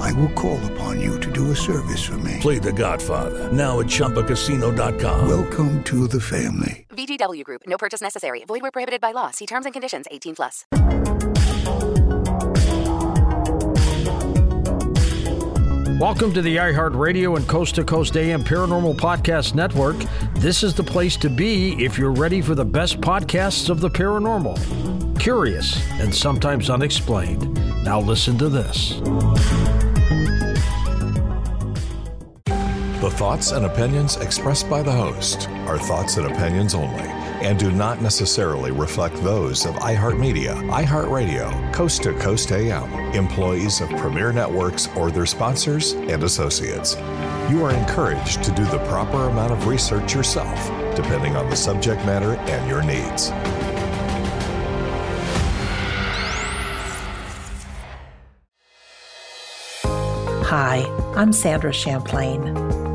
I will call upon you to do a service for me. Play The Godfather now at ChumbaCasino.com. Welcome to the family. VGW Group. No purchase necessary. Void where prohibited by law. See terms and conditions. 18 plus. Welcome to the iHeartRadio and Coast to Coast AM Paranormal Podcast Network. This is the place to be if you're ready for the best podcasts of the paranormal. Curious and sometimes unexplained. Now listen to this. The thoughts and opinions expressed by the host are thoughts and opinions only and do not necessarily reflect those of iHeartMedia, iHeartRadio, Coast to Coast AM, employees of Premier Networks, or their sponsors and associates. You are encouraged to do the proper amount of research yourself, depending on the subject matter and your needs. Hi, I'm Sandra Champlain.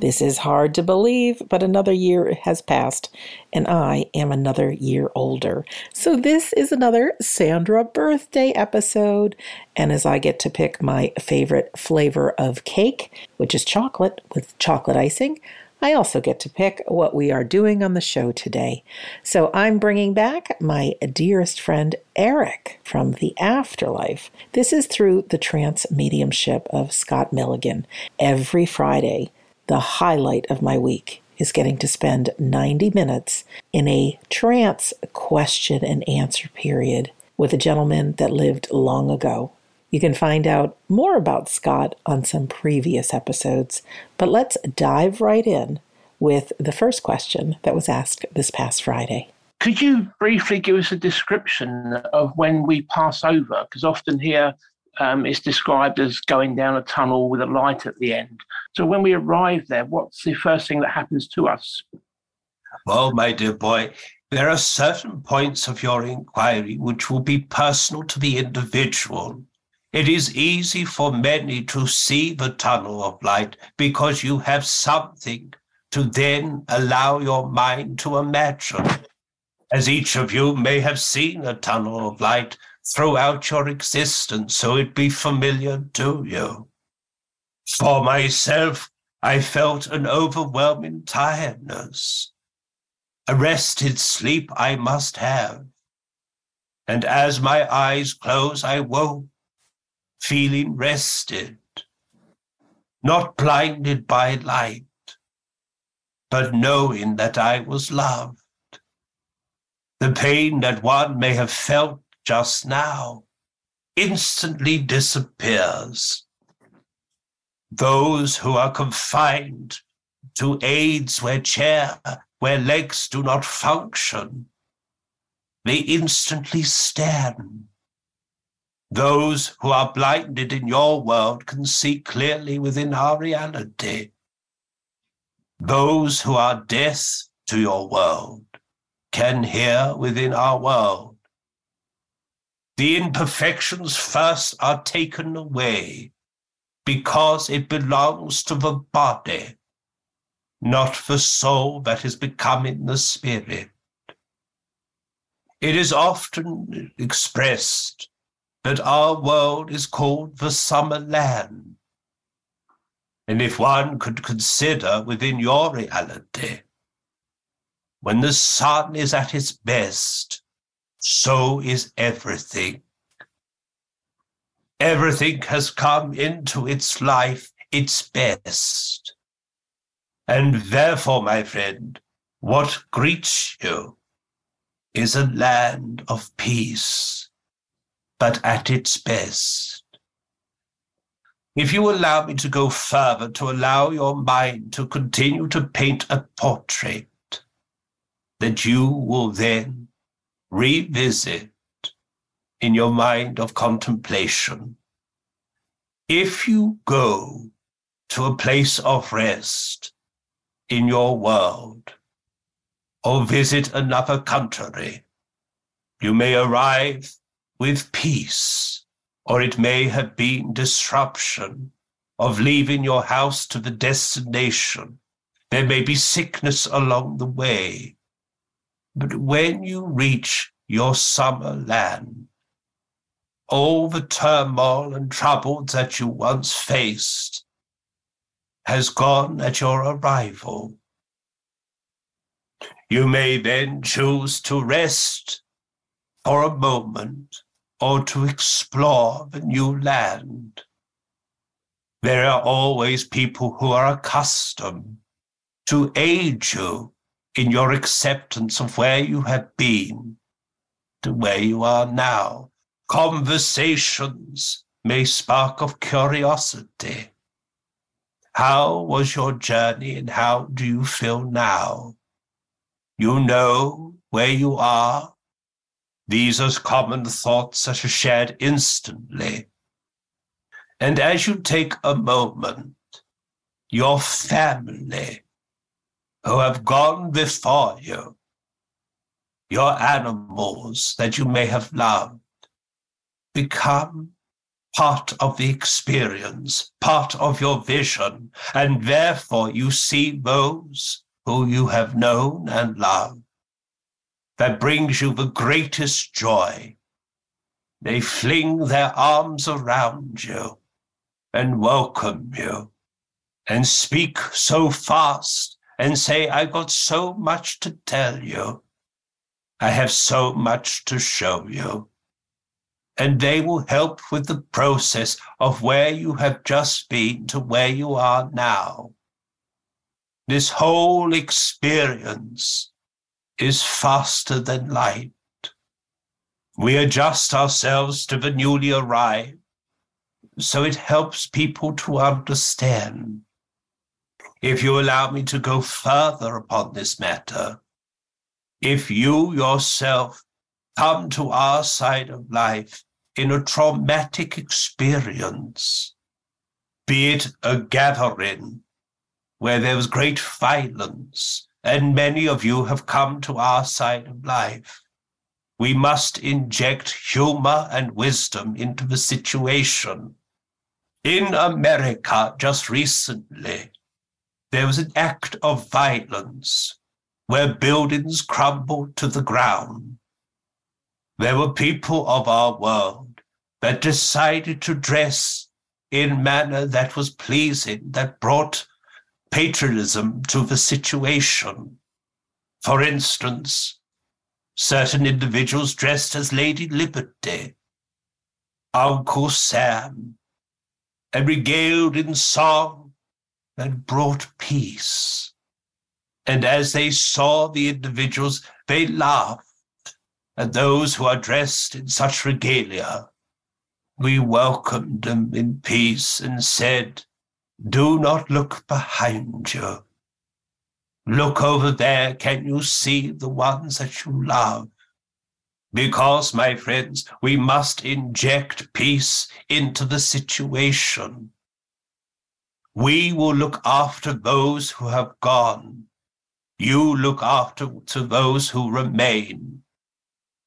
This is hard to believe, but another year has passed, and I am another year older. So, this is another Sandra birthday episode. And as I get to pick my favorite flavor of cake, which is chocolate with chocolate icing, I also get to pick what we are doing on the show today. So I'm bringing back my dearest friend Eric from the afterlife. This is through the trance mediumship of Scott Milligan. Every Friday, the highlight of my week is getting to spend 90 minutes in a trance question and answer period with a gentleman that lived long ago. You can find out more about Scott on some previous episodes, but let's dive right in with the first question that was asked this past Friday. Could you briefly give us a description of when we pass over? Because often here um, it's described as going down a tunnel with a light at the end. So when we arrive there, what's the first thing that happens to us? Well, my dear boy, there are certain points of your inquiry which will be personal to the individual. It is easy for many to see the tunnel of light because you have something to then allow your mind to imagine. As each of you may have seen a tunnel of light throughout your existence, so it be familiar to you. For myself, I felt an overwhelming tiredness. A rested sleep I must have. And as my eyes closed, I woke, feeling rested, not blinded by light, but knowing that I was loved. The pain that one may have felt just now instantly disappears. Those who are confined to aids where chair, where legs do not function, they instantly stand. Those who are blinded in your world can see clearly within our reality. Those who are deaf to your world can hear within our world. The imperfections first are taken away because it belongs to the body, not the soul that is becoming the spirit. It is often expressed that our world is called the summer land. And if one could consider within your reality, when the sun is at its best, so is everything. Everything has come into its life its best. And therefore, my friend, what greets you is a land of peace, but at its best. if you allow me to go further, to allow your mind to continue to paint a portrait that you will then revisit in your mind of contemplation. If you go to a place of rest in your world or visit another country, you may arrive with peace, or it may have been disruption of leaving your house to the destination. There may be sickness along the way. But when you reach your summer land, all the turmoil and trouble that you once faced has gone at your arrival. You may then choose to rest for a moment or to explore the new land. There are always people who are accustomed to aid you in your acceptance of where you have been to where you are now. Conversations may spark of curiosity. How was your journey and how do you feel now? You know where you are. These are common thoughts that are shared instantly. And as you take a moment, your family who have gone before you, your animals that you may have loved, become part of the experience, part of your vision, and therefore you see those who you have known and loved. That brings you the greatest joy. They fling their arms around you and welcome you and speak so fast and say, I've got so much to tell you. I have so much to show you. And they will help with the process of where you have just been to where you are now. This whole experience is faster than light. We adjust ourselves to the newly arrived, so it helps people to understand if you allow me to go further upon this matter, if you yourself come to our side of life in a traumatic experience, be it a gathering where there was great violence, and many of you have come to our side of life. We must inject humor and wisdom into the situation. In America, just recently, there was an act of violence where buildings crumbled to the ground. There were people of our world that decided to dress in manner that was pleasing, that brought patriotism to the situation. For instance, certain individuals dressed as Lady Liberty, Uncle Sam, and regaled in song that brought peace. And as they saw the individuals, they laughed at those who are dressed in such regalia. We welcomed them in peace and said, Do not look behind you. Look over there. Can you see the ones that you love? Because, my friends, we must inject peace into the situation. We will look after those who have gone. You look after to those who remain,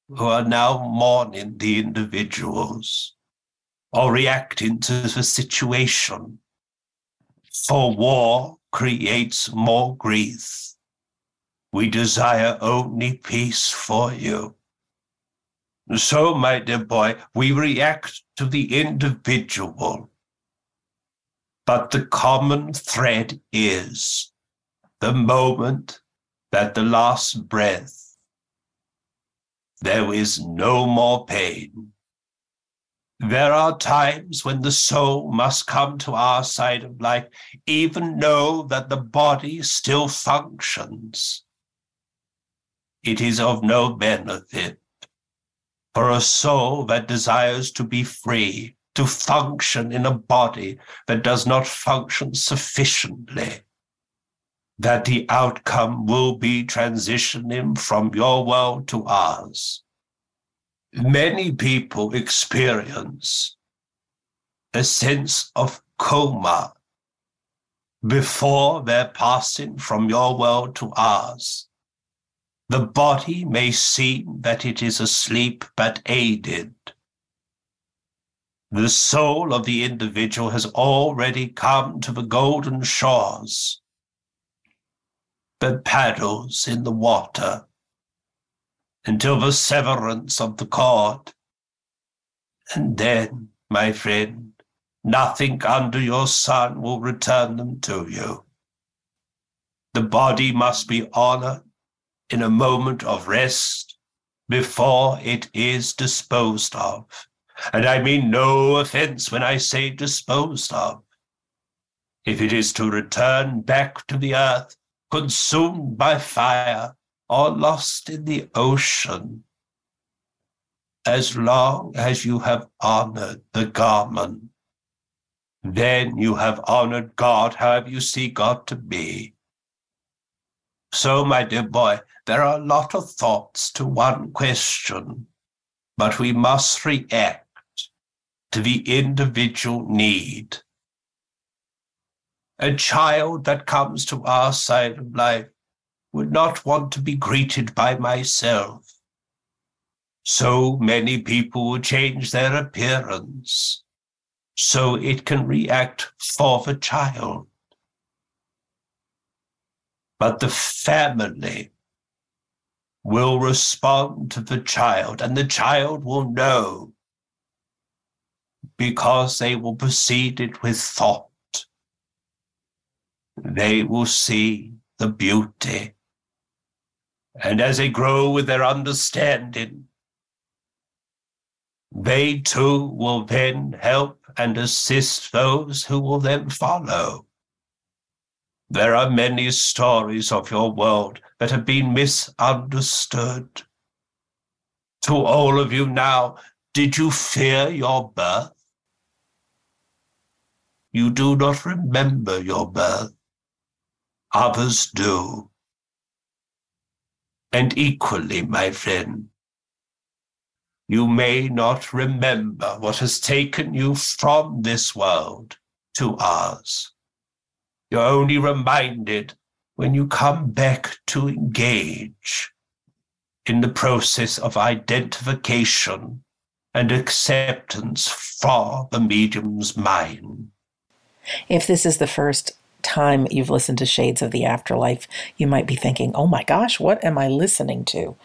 who are now mourning the individuals or reacting to the situation. For war creates more grief. We desire only peace for you. So, my dear boy, we react to the individual but the common thread is the moment that the last breath, there is no more pain. There are times when the soul must come to our side of life, even know that the body still functions. It is of no benefit for a soul that desires to be free to function in a body that does not function sufficiently, that the outcome will be transitioning from your world to ours. Many people experience a sense of coma before they're passing from your world to ours. The body may seem that it is asleep but aided. The soul of the individual has already come to the golden shores, but paddles in the water until the severance of the cord. And then, my friend, nothing under your sun will return them to you. The body must be honored in a moment of rest before it is disposed of. And I mean no offense when I say disposed of. If it is to return back to the earth, consumed by fire, or lost in the ocean, as long as you have honored the garment, then you have honored God, however you see God to be. So, my dear boy, there are a lot of thoughts to one question, but we must react to the individual need. A child that comes to our side of life would not want to be greeted by myself. So many people will change their appearance so it can react for the child. But the family will respond to the child, and the child will know because they will proceed it with thought. They will see the beauty. And as they grow with their understanding, they too will then help and assist those who will then follow. There are many stories of your world that have been misunderstood. To all of you now, did you fear your birth? You do not remember your birth. Others do. And equally, my friend, you may not remember what has taken you from this world to ours. You're only reminded when you come back to engage in the process of identification and acceptance for the medium's mind. If this is the first time you've listened to Shades of the Afterlife, you might be thinking, oh my gosh, what am I listening to?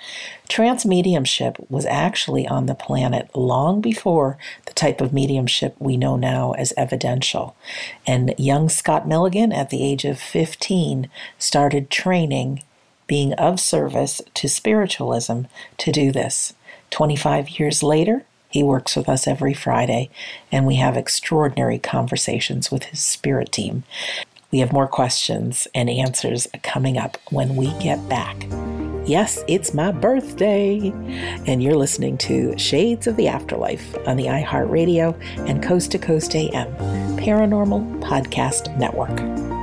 Trance mediumship was actually on the planet long before the type of mediumship we know now as evidential. And young Scott Milligan, at the age of 15, started training, being of service to spiritualism to do this. 25 years later, he works with us every Friday, and we have extraordinary conversations with his spirit team. We have more questions and answers coming up when we get back. Yes, it's my birthday, and you're listening to Shades of the Afterlife on the iHeartRadio and Coast to Coast AM Paranormal Podcast Network.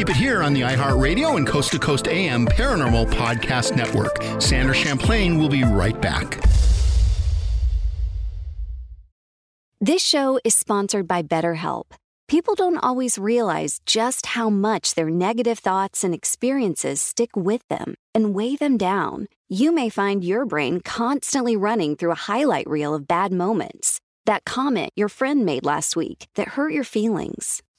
Keep it here on the iHeartRadio and Coast to Coast AM Paranormal Podcast Network. Sandra Champlain will be right back. This show is sponsored by BetterHelp. People don't always realize just how much their negative thoughts and experiences stick with them and weigh them down. You may find your brain constantly running through a highlight reel of bad moments. That comment your friend made last week that hurt your feelings,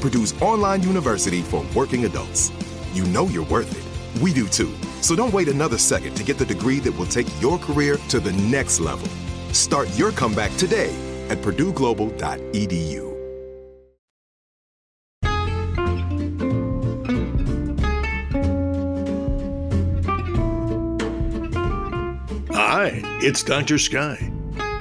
Purdue's online university for working adults. You know you're worth it. We do too. So don't wait another second to get the degree that will take your career to the next level. Start your comeback today at purdueglobal.edu. Hi, it's Dr. Sky.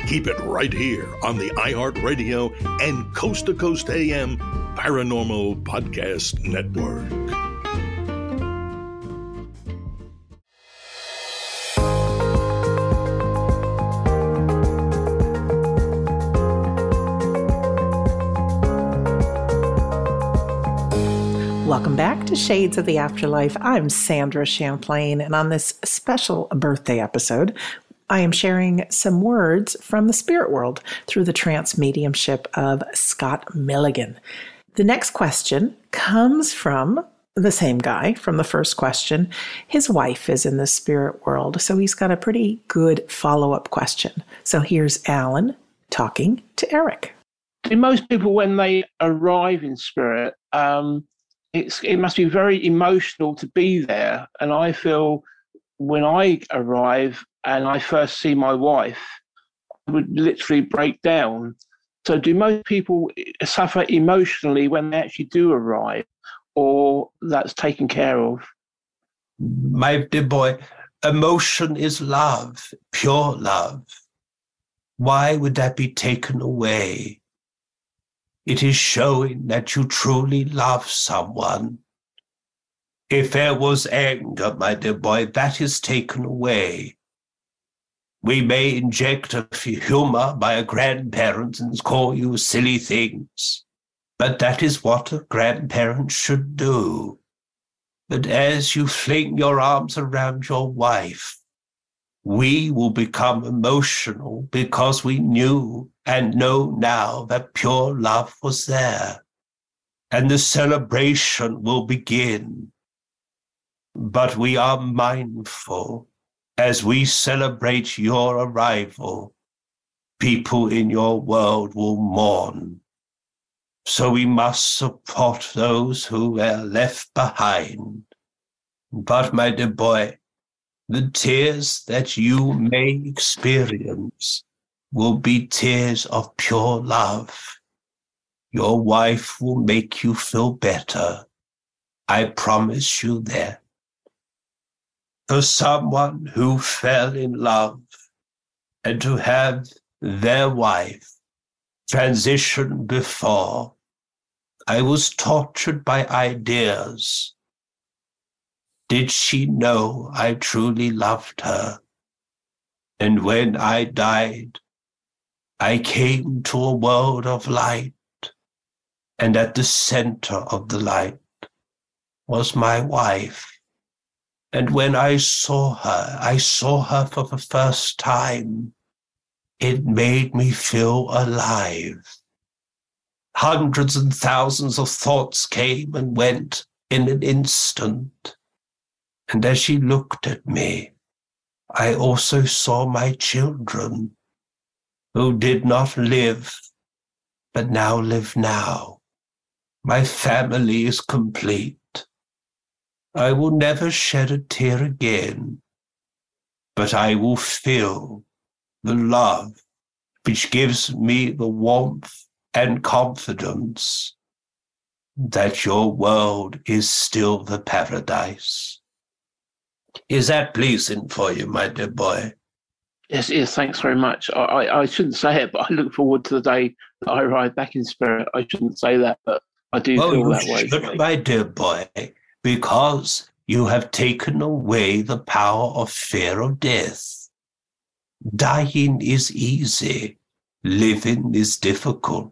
Keep it right here on the iHeartRadio and Coast to Coast AM Paranormal Podcast Network. Welcome back to Shades of the Afterlife. I'm Sandra Champlain, and on this special birthday episode, I am sharing some words from the spirit world through the trance mediumship of Scott Milligan. The next question comes from the same guy from the first question. His wife is in the spirit world, so he's got a pretty good follow up question. So here's Alan talking to Eric. In most people, when they arrive in spirit, um, it's it must be very emotional to be there. And I feel when I arrive and I first see my wife, I would literally break down. So, do most people suffer emotionally when they actually do arrive, or that's taken care of? My dear boy, emotion is love, pure love. Why would that be taken away? It is showing that you truly love someone. If there was anger, my dear boy, that is taken away. We may inject a humor by a grandparent and call you silly things, but that is what a grandparent should do. But as you fling your arms around your wife, we will become emotional because we knew and know now that pure love was there. And the celebration will begin. But we are mindful as we celebrate your arrival, people in your world will mourn. So we must support those who are left behind. But, my dear boy, the tears that you may experience will be tears of pure love. Your wife will make you feel better. I promise you that. For someone who fell in love and to have their wife transition before, I was tortured by ideas. Did she know I truly loved her? And when I died, I came to a world of light, and at the center of the light was my wife. And when I saw her, I saw her for the first time. It made me feel alive. Hundreds and thousands of thoughts came and went in an instant. And as she looked at me, I also saw my children who did not live, but now live now. My family is complete. I will never shed a tear again, but I will feel the love which gives me the warmth and confidence that your world is still the paradise. Is that pleasing for you, my dear boy? Yes, yes, thanks very much. I, I, I shouldn't say it, but I look forward to the day that I ride back in spirit. I shouldn't say that, but I do well, feel that you way. should, my dear boy, because you have taken away the power of fear of death. Dying is easy, living is difficult.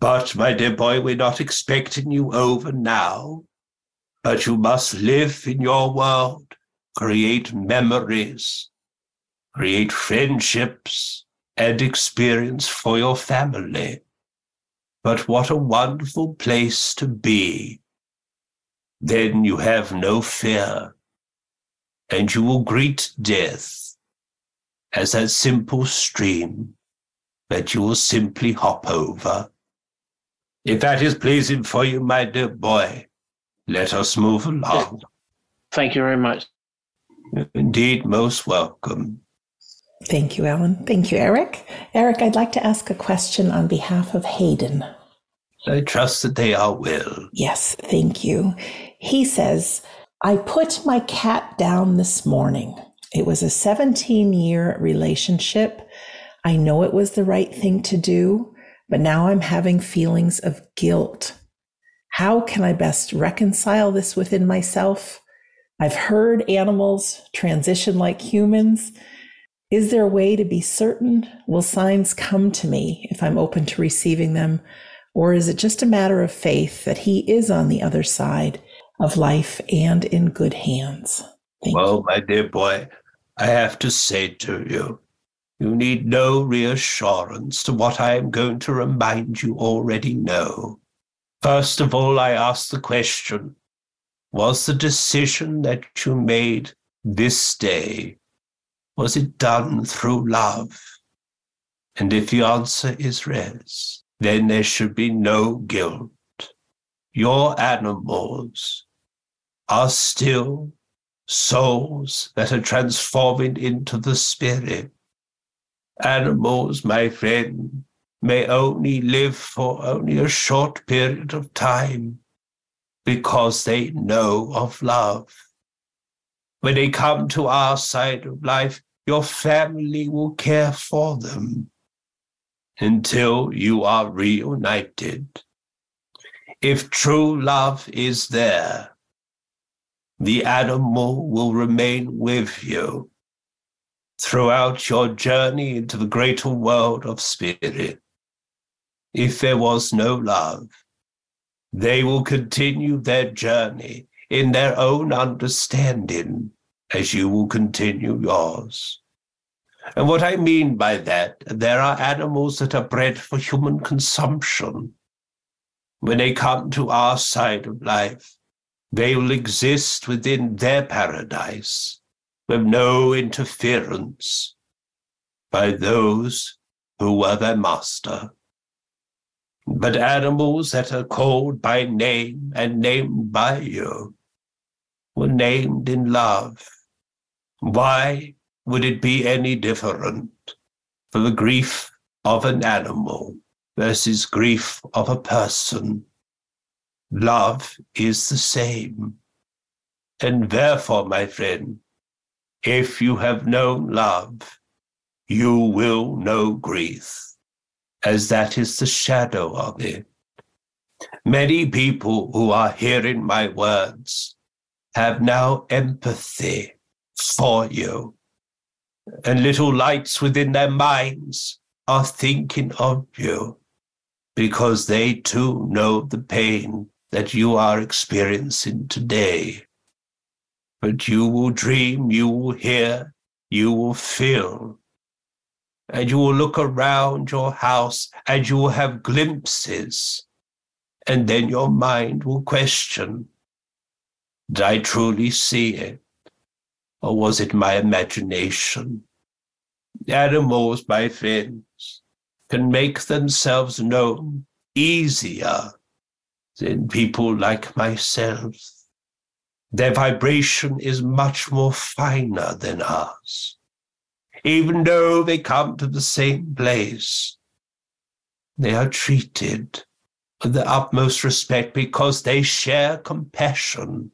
But, my dear boy, we're not expecting you over now, but you must live in your world, create memories, create friendships, and experience for your family. But what a wonderful place to be then you have no fear, and you will greet death as that simple stream that you will simply hop over. If that is pleasing for you, my dear boy, let us move along. Thank you very much. Indeed, most welcome. Thank you, Alan. Thank you, Eric. Eric, I'd like to ask a question on behalf of Hayden. I trust that they are well. Yes, thank you. He says, I put my cat down this morning. It was a 17 year relationship. I know it was the right thing to do, but now I'm having feelings of guilt. How can I best reconcile this within myself? I've heard animals transition like humans. Is there a way to be certain? Will signs come to me if I'm open to receiving them? Or is it just a matter of faith that he is on the other side of life and in good hands? Thank well, you. my dear boy, I have to say to you, you need no reassurance to what I am going to remind you already know. First of all, I ask the question Was the decision that you made this day, was it done through love? And if the answer is yes, then there should be no guilt. Your animals are still souls that are transforming into the spirit. Animals, my friend, may only live for only a short period of time because they know of love. When they come to our side of life, your family will care for them until you are reunited. If true love is there, the animal will remain with you throughout your journey into the greater world of spirit. If there was no love, they will continue their journey in their own understanding as you will continue yours. And what I mean by that, there are animals that are bred for human consumption. When they come to our side of life, they will exist within their paradise with no interference by those who were their master. But animals that are called by name and named by you were named in love. Why would it be any different for the grief of an animal versus grief of a person? Love is the same. And therefore, my friend, if you have known love, you will know grief, as that is the shadow of it. Many people who are hearing my words have now empathy for you, and little lights within their minds are thinking of you because they too know the pain that you are experiencing today. But you will dream, you will hear, you will feel and you will look around your house and you will have glimpses. And then your mind will question Did I truly see it? Or was it my imagination? Animals, my friends, can make themselves known easier than people like myself. Their vibration is much more finer than ours even though they come to the same place. They are treated with the utmost respect because they share compassion.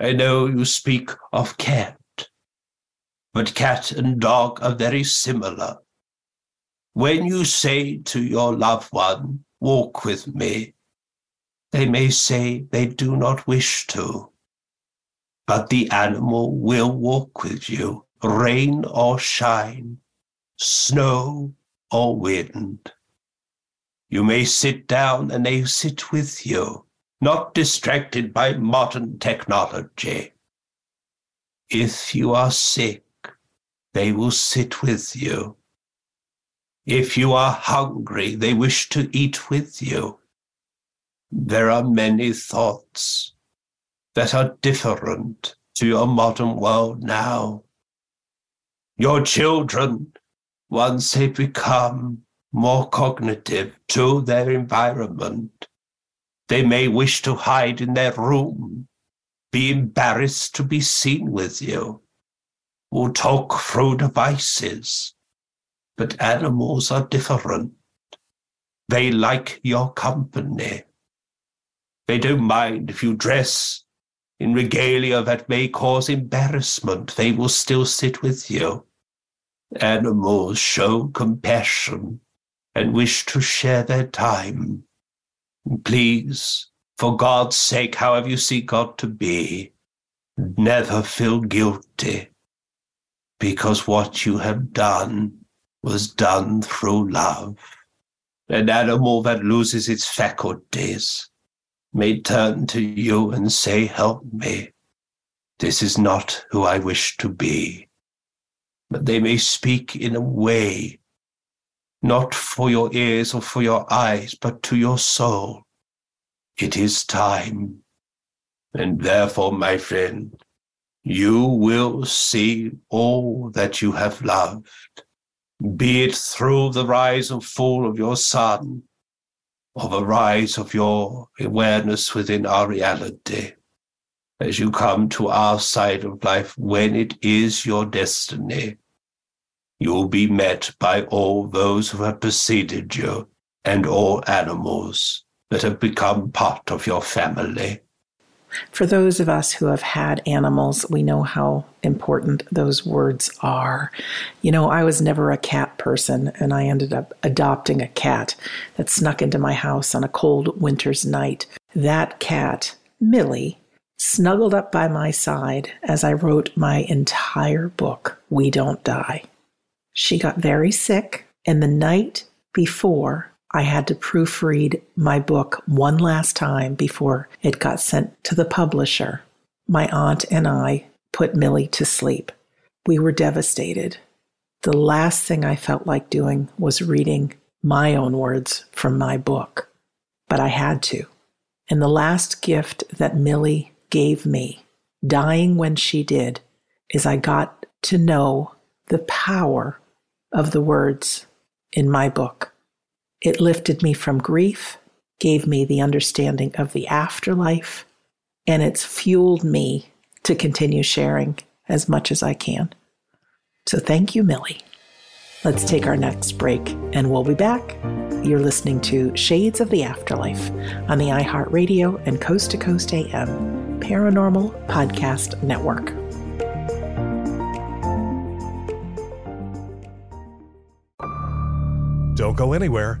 I know you speak of cat, but cat and dog are very similar. When you say to your loved one, walk with me, they may say they do not wish to, but the animal will walk with you rain or shine, snow or wind. You may sit down and they sit with you, not distracted by modern technology. If you are sick, they will sit with you. If you are hungry, they wish to eat with you. There are many thoughts that are different to your modern world now. Your children, once they become more cognitive to their environment, they may wish to hide in their room, be embarrassed to be seen with you, or talk through devices. But animals are different. They like your company. They don't mind if you dress in regalia that may cause embarrassment. They will still sit with you animals show compassion and wish to share their time. Please, for God's sake, however you see God to be, never feel guilty because what you have done was done through love. An animal that loses its faculties may turn to you and say, Help me. This is not who I wish to be but they may speak in a way not for your ears or for your eyes, but to your soul. It is time. And therefore, my friend, you will see all that you have loved, be it through the rise and fall of your son, or a rise of your awareness within our reality as you come to our side of life when it is your destiny. You will be met by all those who have preceded you and all animals that have become part of your family. For those of us who have had animals, we know how important those words are. You know, I was never a cat person, and I ended up adopting a cat that snuck into my house on a cold winter's night. That cat, Millie, snuggled up by my side as I wrote my entire book, We Don't Die. She got very sick, and the night before, I had to proofread my book one last time before it got sent to the publisher. My aunt and I put Millie to sleep. We were devastated. The last thing I felt like doing was reading my own words from my book, but I had to. And the last gift that Millie gave me, dying when she did, is I got to know the power of the words in my book. It lifted me from grief, gave me the understanding of the afterlife, and it's fueled me to continue sharing as much as I can. So thank you, Millie. Let's take our next break and we'll be back. You're listening to Shades of the Afterlife on the iHeartRadio and Coast to Coast AM Paranormal Podcast Network. Don't go anywhere.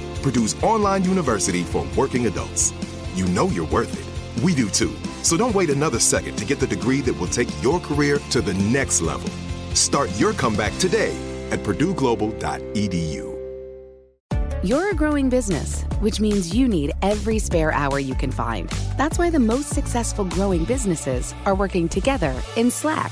Purdue's online university for working adults. You know you're worth it. We do too. So don't wait another second to get the degree that will take your career to the next level. Start your comeback today at purdueglobal.edu. You're a growing business, which means you need every spare hour you can find. That's why the most successful growing businesses are working together in Slack.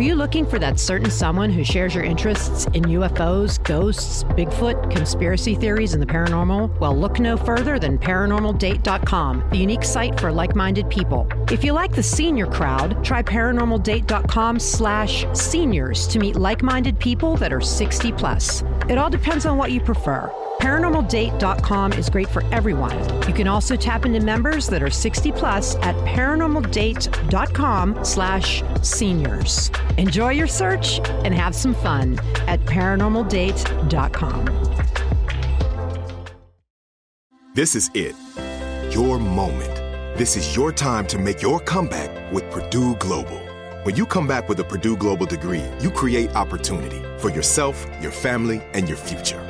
Are you looking for that certain someone who shares your interests in UFOs, ghosts, Bigfoot, conspiracy theories, and the paranormal? Well, look no further than ParanormalDate.com, the unique site for like-minded people. If you like the senior crowd, try ParanormalDate.com slash seniors to meet like-minded people that are 60 plus. It all depends on what you prefer. ParanormalDate.com is great for everyone. You can also tap into members that are 60 plus at ParanormalDate.com slash seniors. Enjoy your search and have some fun at ParanormalDate.com. This is it. Your moment. This is your time to make your comeback with Purdue Global. When you come back with a Purdue Global degree, you create opportunity for yourself, your family, and your future.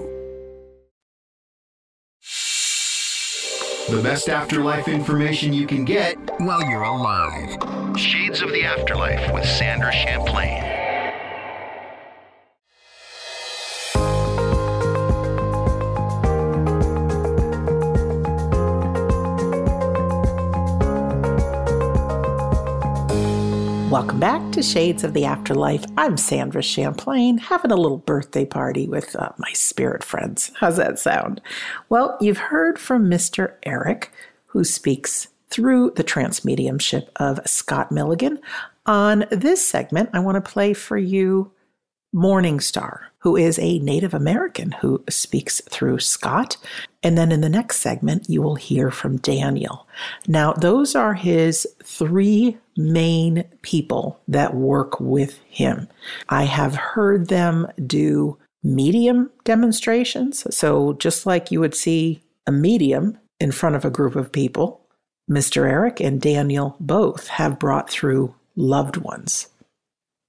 The best afterlife information you can get while you're alive. Shades of the Afterlife with Sandra Champlain. Welcome back to Shades of the Afterlife. I'm Sandra Champlain, having a little birthday party with uh, my spirit friends. How's that sound? Well, you've heard from Mr. Eric, who speaks through the transmediumship of Scott Milligan. On this segment, I want to play for you Morningstar, who is a Native American who speaks through Scott. And then in the next segment, you will hear from Daniel. Now, those are his three main people that work with him. I have heard them do medium demonstrations. So, just like you would see a medium in front of a group of people, Mr. Eric and Daniel both have brought through loved ones.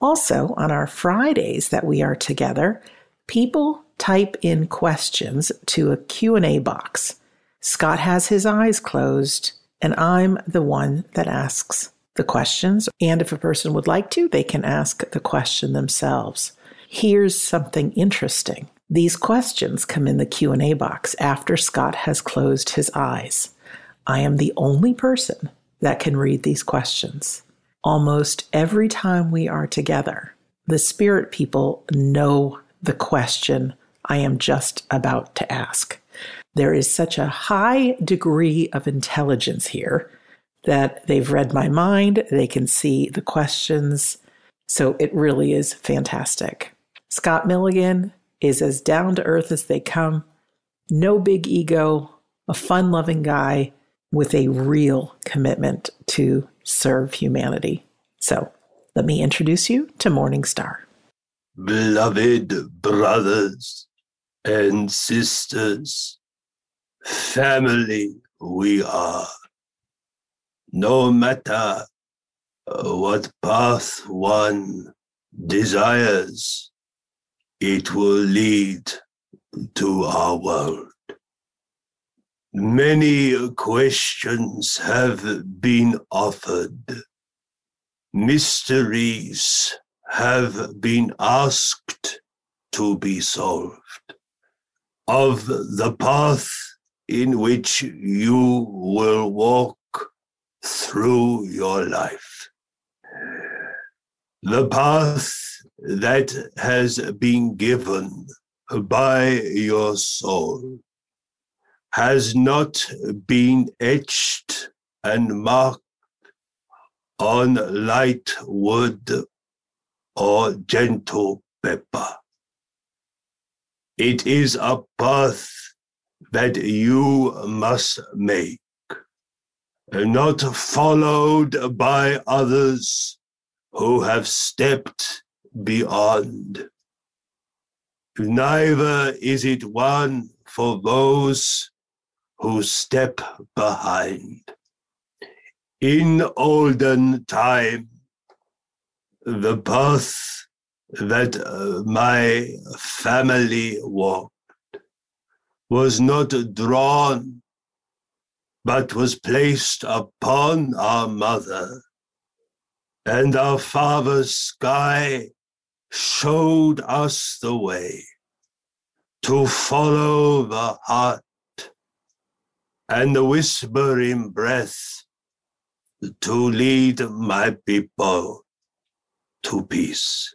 Also, on our Fridays that we are together, people type in questions to a Q&A box. Scott has his eyes closed and I'm the one that asks the questions. And if a person would like to, they can ask the question themselves. Here's something interesting. These questions come in the Q&A box after Scott has closed his eyes. I am the only person that can read these questions. Almost every time we are together, the spirit people know the question I am just about to ask. There is such a high degree of intelligence here that they've read my mind, they can see the questions. So it really is fantastic. Scott Milligan is as down to earth as they come, no big ego, a fun loving guy with a real commitment to serve humanity. So let me introduce you to Morning Star. Beloved brothers and sisters, family we are. No matter uh, what path one desires, it will lead to our world. Many questions have been offered. Mysteries have been asked to be solved. Of the path in which you will walk through your life. The path that has been given by your soul has not been etched and marked on light wood or gentle pepper. It is a path that you must make, not followed by others who have stepped beyond. Neither is it one for those who step behind. In olden time, the path that uh, my family walked was not drawn, but was placed upon our mother. And our father's sky showed us the way to follow the heart and the whispering breath to lead my people to peace.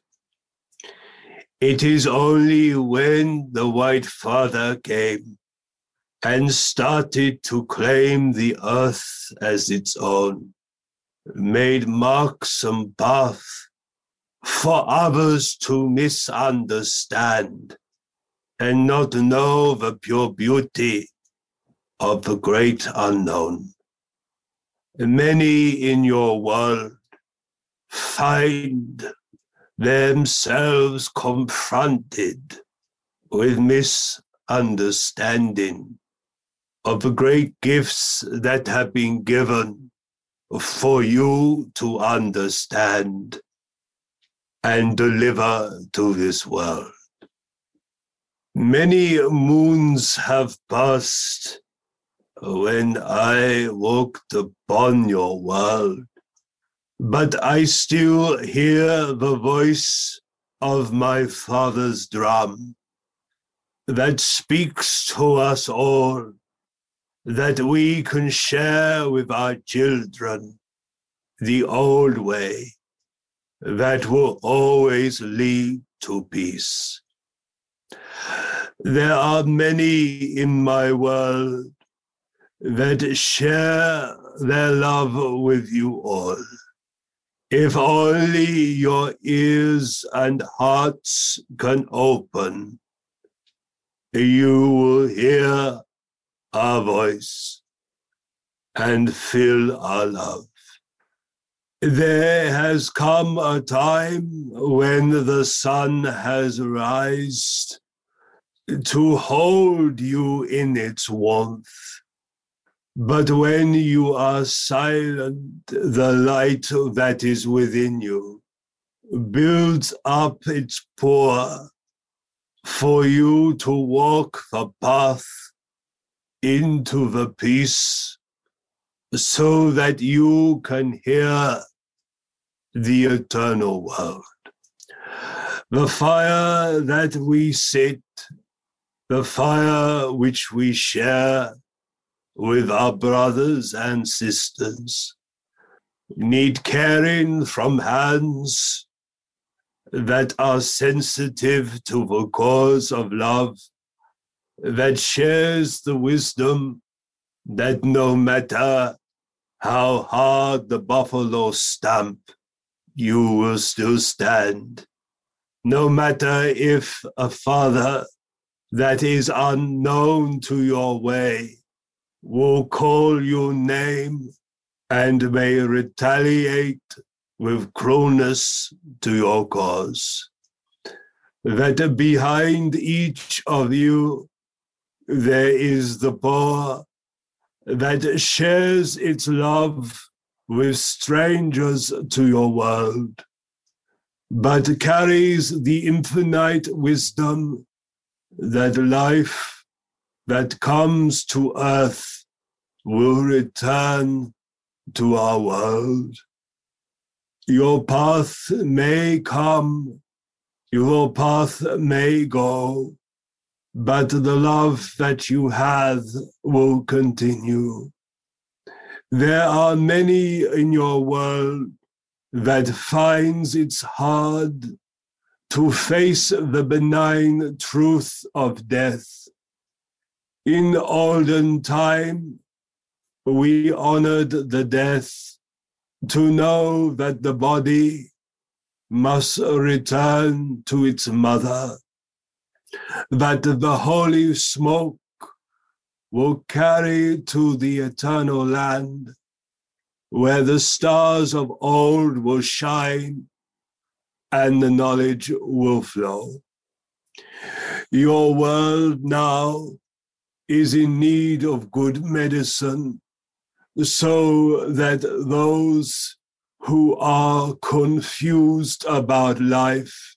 It is only when the White Father came and started to claim the earth as its own, made marks and path for others to misunderstand and not know the pure beauty of the great unknown. Many in your world find themselves confronted with misunderstanding of the great gifts that have been given for you to understand and deliver to this world. Many moons have passed when I walked upon your world but I still hear the voice of my father's drum that speaks to us all, that we can share with our children the old way that will always lead to peace. There are many in my world that share their love with you all. If only your ears and hearts can open, you will hear our voice and feel our love. There has come a time when the sun has risen to hold you in its warmth but when you are silent, the light that is within you builds up its pour for you to walk the path into the peace so that you can hear the eternal world. The fire that we sit, the fire which we share with our brothers and sisters, need caring from hands that are sensitive to the cause of love, that shares the wisdom that no matter how hard the buffalo stamp, you will still stand. No matter if a father that is unknown to your way will call your name and may retaliate with cruelness to your cause. That behind each of you there is the poor that shares its love with strangers to your world, but carries the infinite wisdom that life that comes to earth will return to our world. Your path may come, your path may go, but the love that you have will continue. There are many in your world that finds it's hard to face the benign truth of death. In olden time, we honored the death to know that the body must return to its mother, that the holy smoke will carry to the eternal land where the stars of old will shine and the knowledge will flow. Your world now is in need of good medicine so that those who are confused about life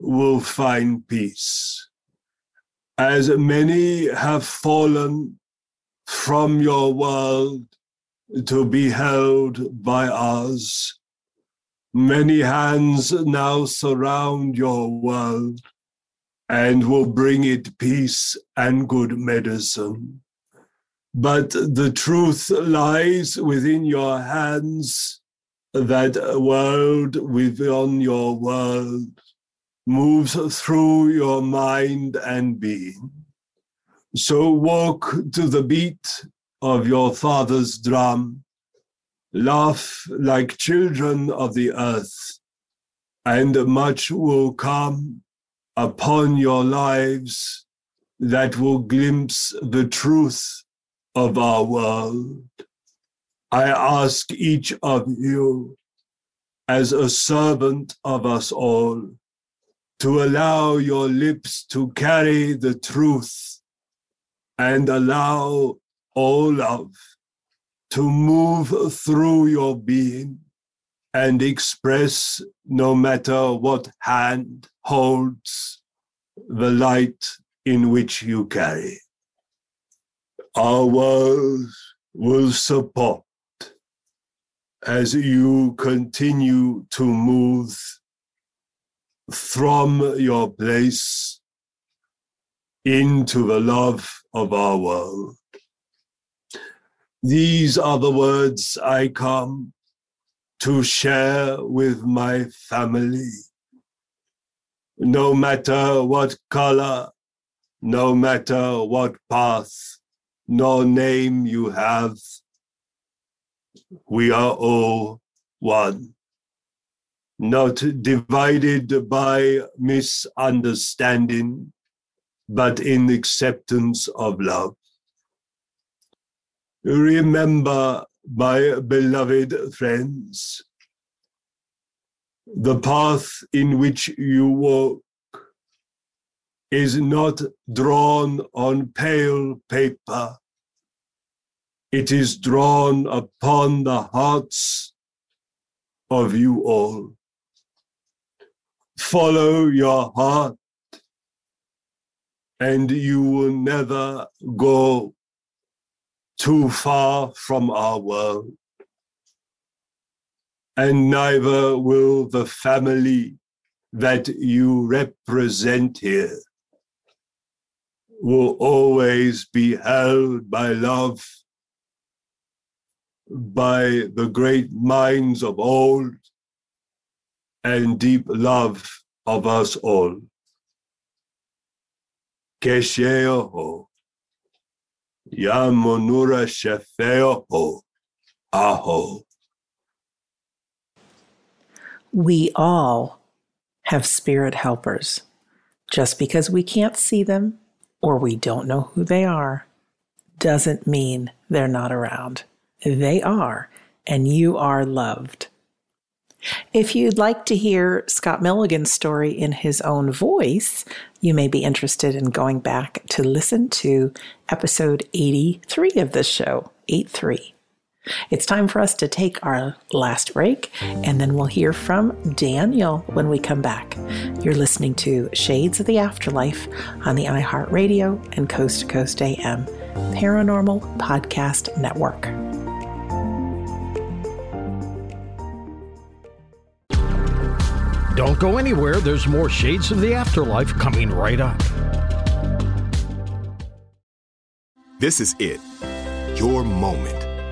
will find peace. As many have fallen from your world to be held by us, many hands now surround your world and will bring it peace and good medicine. But the truth lies within your hands, that world within your world moves through your mind and being. So walk to the beat of your father's drum, laugh like children of the earth, and much will come upon your lives that will glimpse the truth of our world. I ask each of you, as a servant of us all, to allow your lips to carry the truth and allow all love to move through your being and express, no matter what hand holds, the light in which you carry our world will support as you continue to move from your place into the love of our world. These are the words I come to share with my family. No matter what color, no matter what path, no name you have. We are all one, not divided by misunderstanding, but in acceptance of love. Remember, my beloved friends, the path in which you walk is not drawn on pale paper. It is drawn upon the hearts of you all. Follow your heart and you will never go too far from our world. And neither will the family that you represent here will always be held by love, by the great minds of old, and deep love of us all. Kesheoho, Yamonura Shefeoho, Aho. We all have spirit helpers. Just because we can't see them or we don't know who they are doesn't mean they're not around. They are, and you are loved. If you'd like to hear Scott Milligan's story in his own voice, you may be interested in going back to listen to episode 83 of this show, 83. It's time for us to take our last break, and then we'll hear from Daniel when we come back. You're listening to Shades of the Afterlife on the iHeartRadio and Coast to Coast AM Paranormal Podcast Network. Don't go anywhere. There's more Shades of the Afterlife coming right up. This is it. Your moment.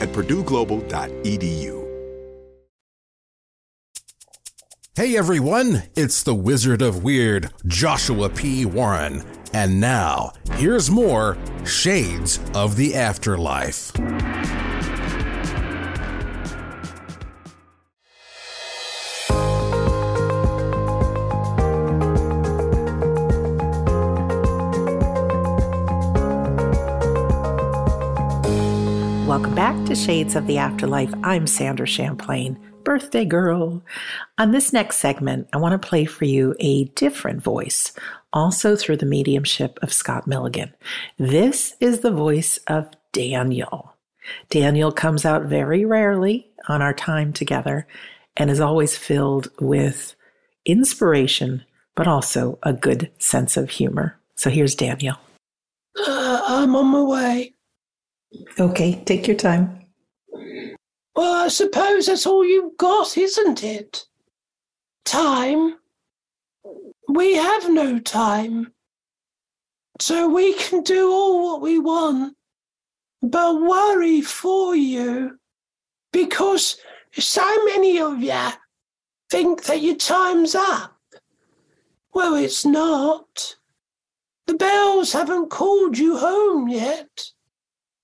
at purdueglobal.edu. Hey everyone, it's the Wizard of Weird, Joshua P. Warren. And now, here's more Shades of the Afterlife. Shades of the Afterlife. I'm Sandra Champlain, birthday girl. On this next segment, I want to play for you a different voice, also through the mediumship of Scott Milligan. This is the voice of Daniel. Daniel comes out very rarely on our time together and is always filled with inspiration, but also a good sense of humor. So here's Daniel. Uh, I'm on my way. Okay, take your time. Well, I suppose that's all you've got, isn't it? Time. We have no time. So we can do all what we want, but worry for you because so many of you think that your time's up. Well, it's not. The bells haven't called you home yet.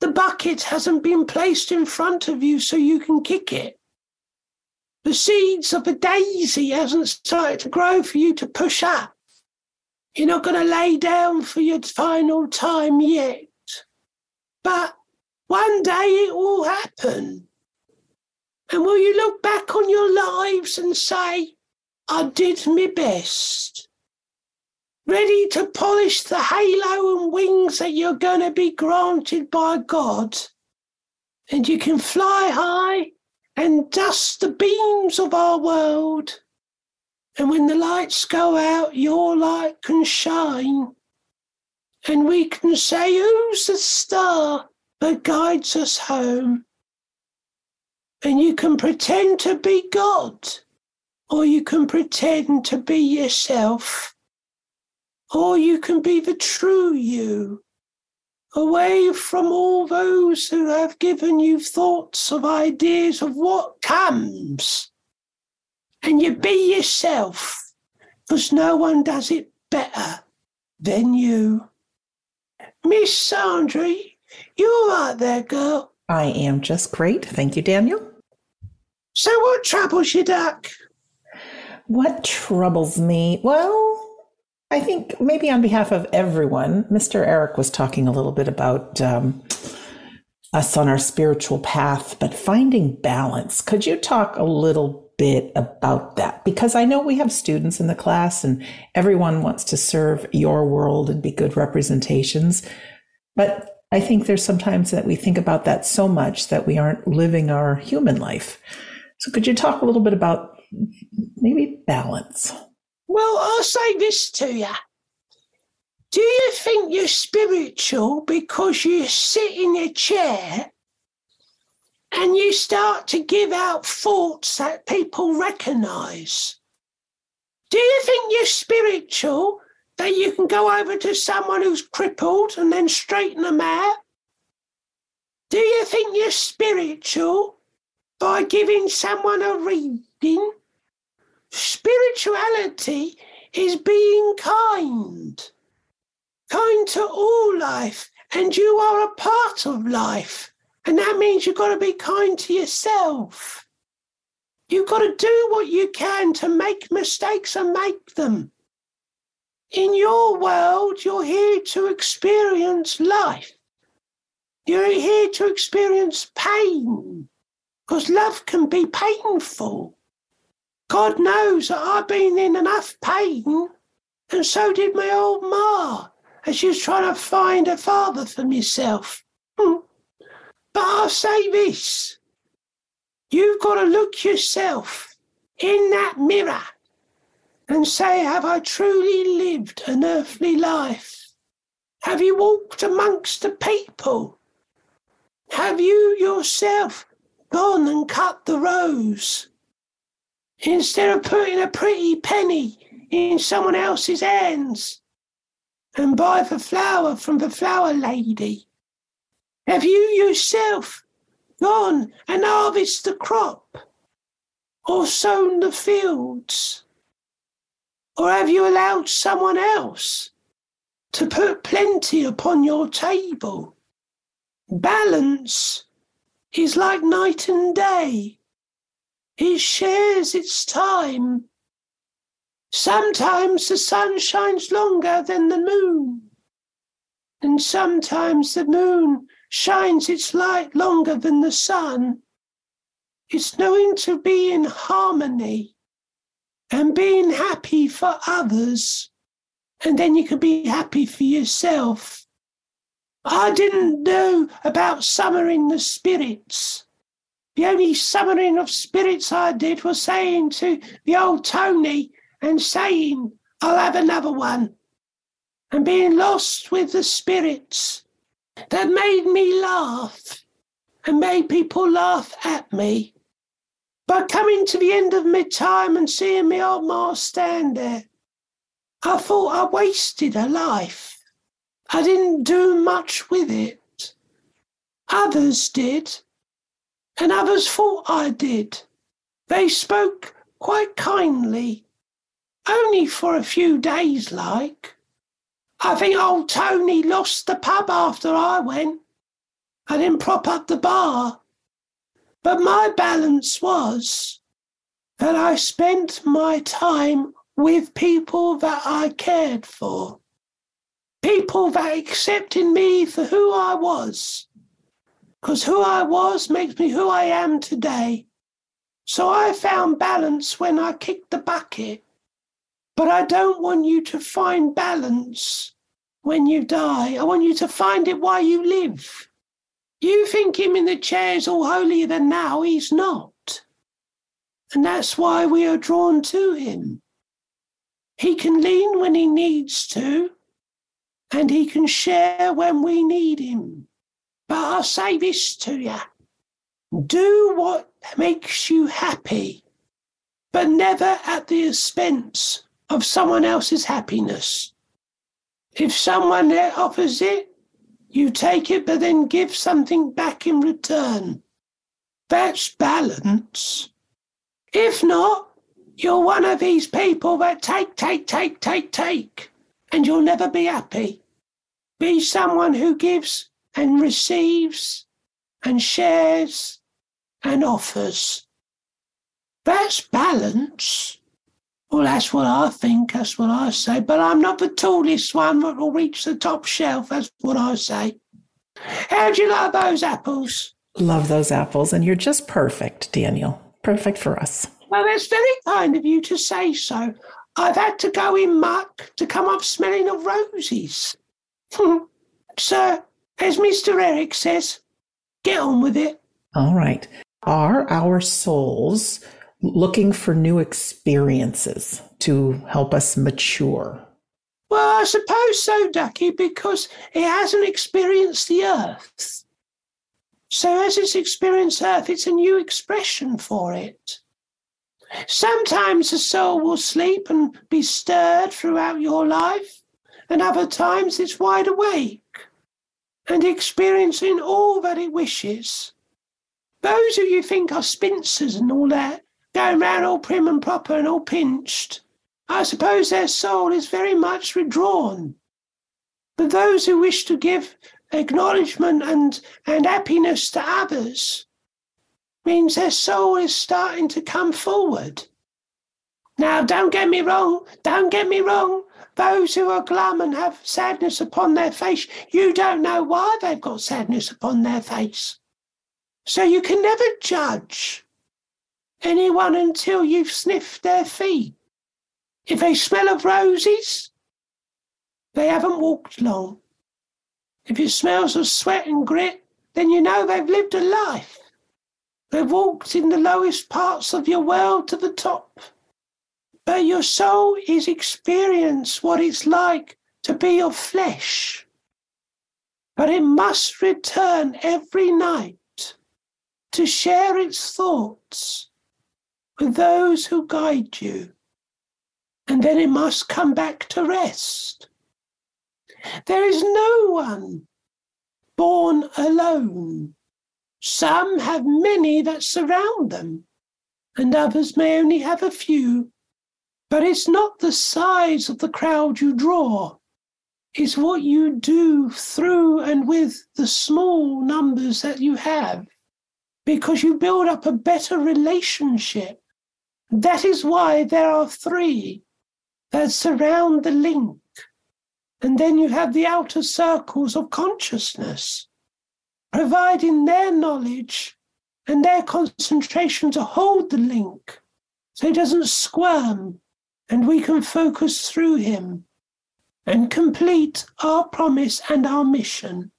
The bucket hasn't been placed in front of you so you can kick it. The seeds of a daisy hasn't started to grow for you to push up. You're not going to lay down for your final time yet. But one day it will happen. And will you look back on your lives and say, I did my best? Ready to polish the halo and wings that you're going to be granted by God. And you can fly high and dust the beams of our world. And when the lights go out, your light can shine. And we can say, Who's the star that guides us home? And you can pretend to be God, or you can pretend to be yourself or you can be the true you, away from all those who have given you thoughts of ideas of what comes. And you be yourself, because no one does it better than you. Miss Sandra, you are right there, girl. I am just great. Thank you, Daniel. So, what troubles you, Duck? What troubles me? Well, I think maybe on behalf of everyone, Mr. Eric was talking a little bit about um, us on our spiritual path, but finding balance. Could you talk a little bit about that? Because I know we have students in the class and everyone wants to serve your world and be good representations. But I think there's sometimes that we think about that so much that we aren't living our human life. So could you talk a little bit about maybe balance? Well, I'll say this to you. Do you think you're spiritual because you sit in a chair and you start to give out thoughts that people recognize? Do you think you're spiritual that you can go over to someone who's crippled and then straighten them out? Do you think you're spiritual by giving someone a reading Spirituality is being kind, kind to all life, and you are a part of life. And that means you've got to be kind to yourself. You've got to do what you can to make mistakes and make them. In your world, you're here to experience life. You're here to experience pain because love can be painful. God knows that I've been in enough pain, and so did my old ma, as she was trying to find a father for myself. Hmm. But I'll say this you've got to look yourself in that mirror and say, Have I truly lived an earthly life? Have you walked amongst the people? Have you yourself gone and cut the rose? Instead of putting a pretty penny in someone else's hands and buy the flower from the flower lady? Have you yourself gone and harvested the crop or sown the fields? Or have you allowed someone else to put plenty upon your table? Balance is like night and day. It shares its time. Sometimes the sun shines longer than the moon, and sometimes the moon shines its light longer than the sun. It's knowing to be in harmony and being happy for others. And then you can be happy for yourself. I didn't know about summoning the spirits. The only summoning of spirits I did was saying to the old Tony and saying, I'll have another one. And being lost with the spirits that made me laugh and made people laugh at me. But coming to the end of my time and seeing me old ma stand there, I thought I wasted a life. I didn't do much with it. Others did, and others thought I did. They spoke quite kindly, only for a few days, like. I think old Tony lost the pub after I went. I didn't prop up the bar. But my balance was that I spent my time with people that I cared for. People that accepted me for who I was. Because who I was makes me who I am today. So I found balance when I kicked the bucket. But I don't want you to find balance when you die. I want you to find it while you live. You think him in the chair is all holier than now, he's not. And that's why we are drawn to him. He can lean when he needs to, and he can share when we need him. But I'll say this to you do what makes you happy, but never at the expense of someone else's happiness. If someone offers it, you take it, but then give something back in return. That's balance. If not, you're one of these people that take, take, take, take, take, and you'll never be happy. Be someone who gives and receives and shares and offers. That's balance. Well, that's what I think, that's what I say. But I'm not the tallest one that will reach the top shelf, that's what I say. How do you like those apples? Love those apples, and you're just perfect, Daniel. Perfect for us. Well, that's very kind of you to say so. I've had to go in muck to come up smelling of roses. Sir, as Mr. Eric says, get on with it. All right. Are our souls looking for new experiences to help us mature? Well, I suppose so, Ducky, because it hasn't experienced the earth. So, as it's experienced earth, it's a new expression for it. Sometimes the soul will sleep and be stirred throughout your life, and other times it's wide awake and experiencing all that it wishes. Those who you think are spinsters and all that going round all prim and proper and all pinched, I suppose their soul is very much withdrawn. But those who wish to give acknowledgement and, and happiness to others means their soul is starting to come forward. Now, don't get me wrong, don't get me wrong. Those who are glum and have sadness upon their face, you don't know why they've got sadness upon their face. So you can never judge anyone until you've sniffed their feet. If they smell of roses, they haven't walked long. If it smells of sweat and grit, then you know they've lived a life. They've walked in the lowest parts of your world to the top. But your soul is experience what it's like to be of flesh. But it must return every night to share its thoughts with those who guide you, and then it must come back to rest. There is no one born alone. Some have many that surround them, and others may only have a few. But it's not the size of the crowd you draw, it's what you do through and with the small numbers that you have, because you build up a better relationship that is why there are three that surround the link. And then you have the outer circles of consciousness. providing their knowledge and their concentration to hold the link so it doesn't squirm and we can focus through him and complete our promise and our mission.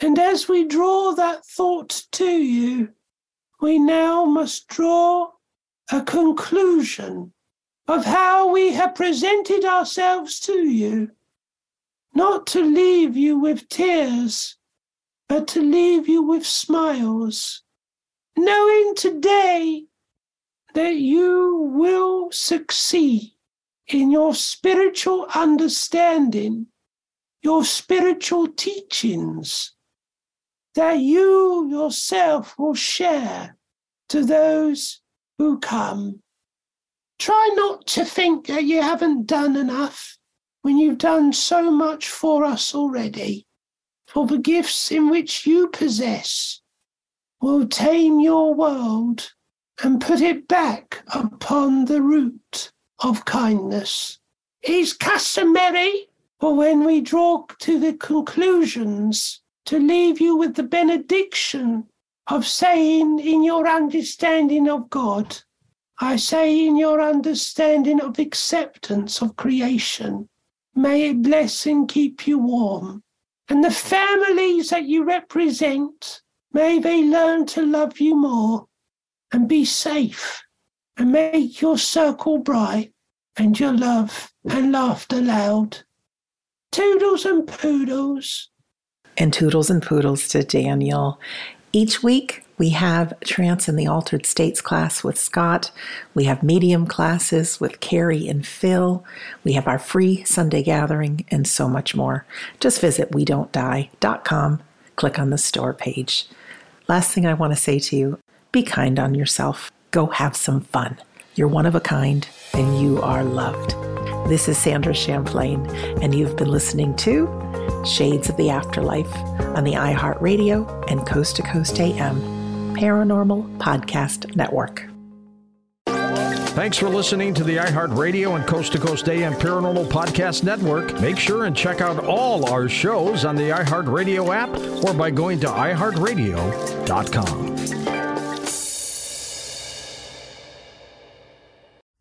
And as we draw that thought to you, we now must draw a conclusion of how we have presented ourselves to you, not to leave you with tears, but to leave you with smiles, knowing today that you will succeed in your spiritual understanding, your spiritual teachings, that you yourself will share to those who come. Try not to think that you haven't done enough when you've done so much for us already, for the gifts in which you possess will tame your world and put it back upon the root of kindness. is customary for when we draw to the conclusions to leave you with the benediction of saying in your understanding of God, I say in your understanding of acceptance of creation, may it bless and keep you warm. And the families that you represent, may they learn to love you more and be safe and make your circle bright and your love and laughter loud. Toodles and poodles. And toodles and poodles to Daniel. Each week, we have Trance in the Altered States class with Scott. We have medium classes with Carrie and Phil. We have our free Sunday gathering and so much more. Just visit we don't die.com, click on the store page. Last thing I want to say to you be kind on yourself. Go have some fun. You're one of a kind and you are loved. This is Sandra Champlain, and you've been listening to Shades of the Afterlife on the iHeartRadio and Coast to Coast AM Paranormal Podcast Network. Thanks for listening to the iHeartRadio and Coast to Coast AM Paranormal Podcast Network. Make sure and check out all our shows on the iHeartRadio app or by going to iHeartRadio.com.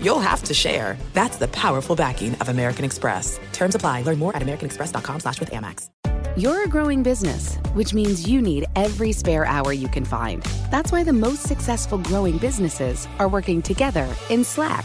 you'll have to share. That's the powerful backing of American Express. Terms apply. Learn more at americanexpress.com slash with Amex. You're a growing business, which means you need every spare hour you can find. That's why the most successful growing businesses are working together in Slack.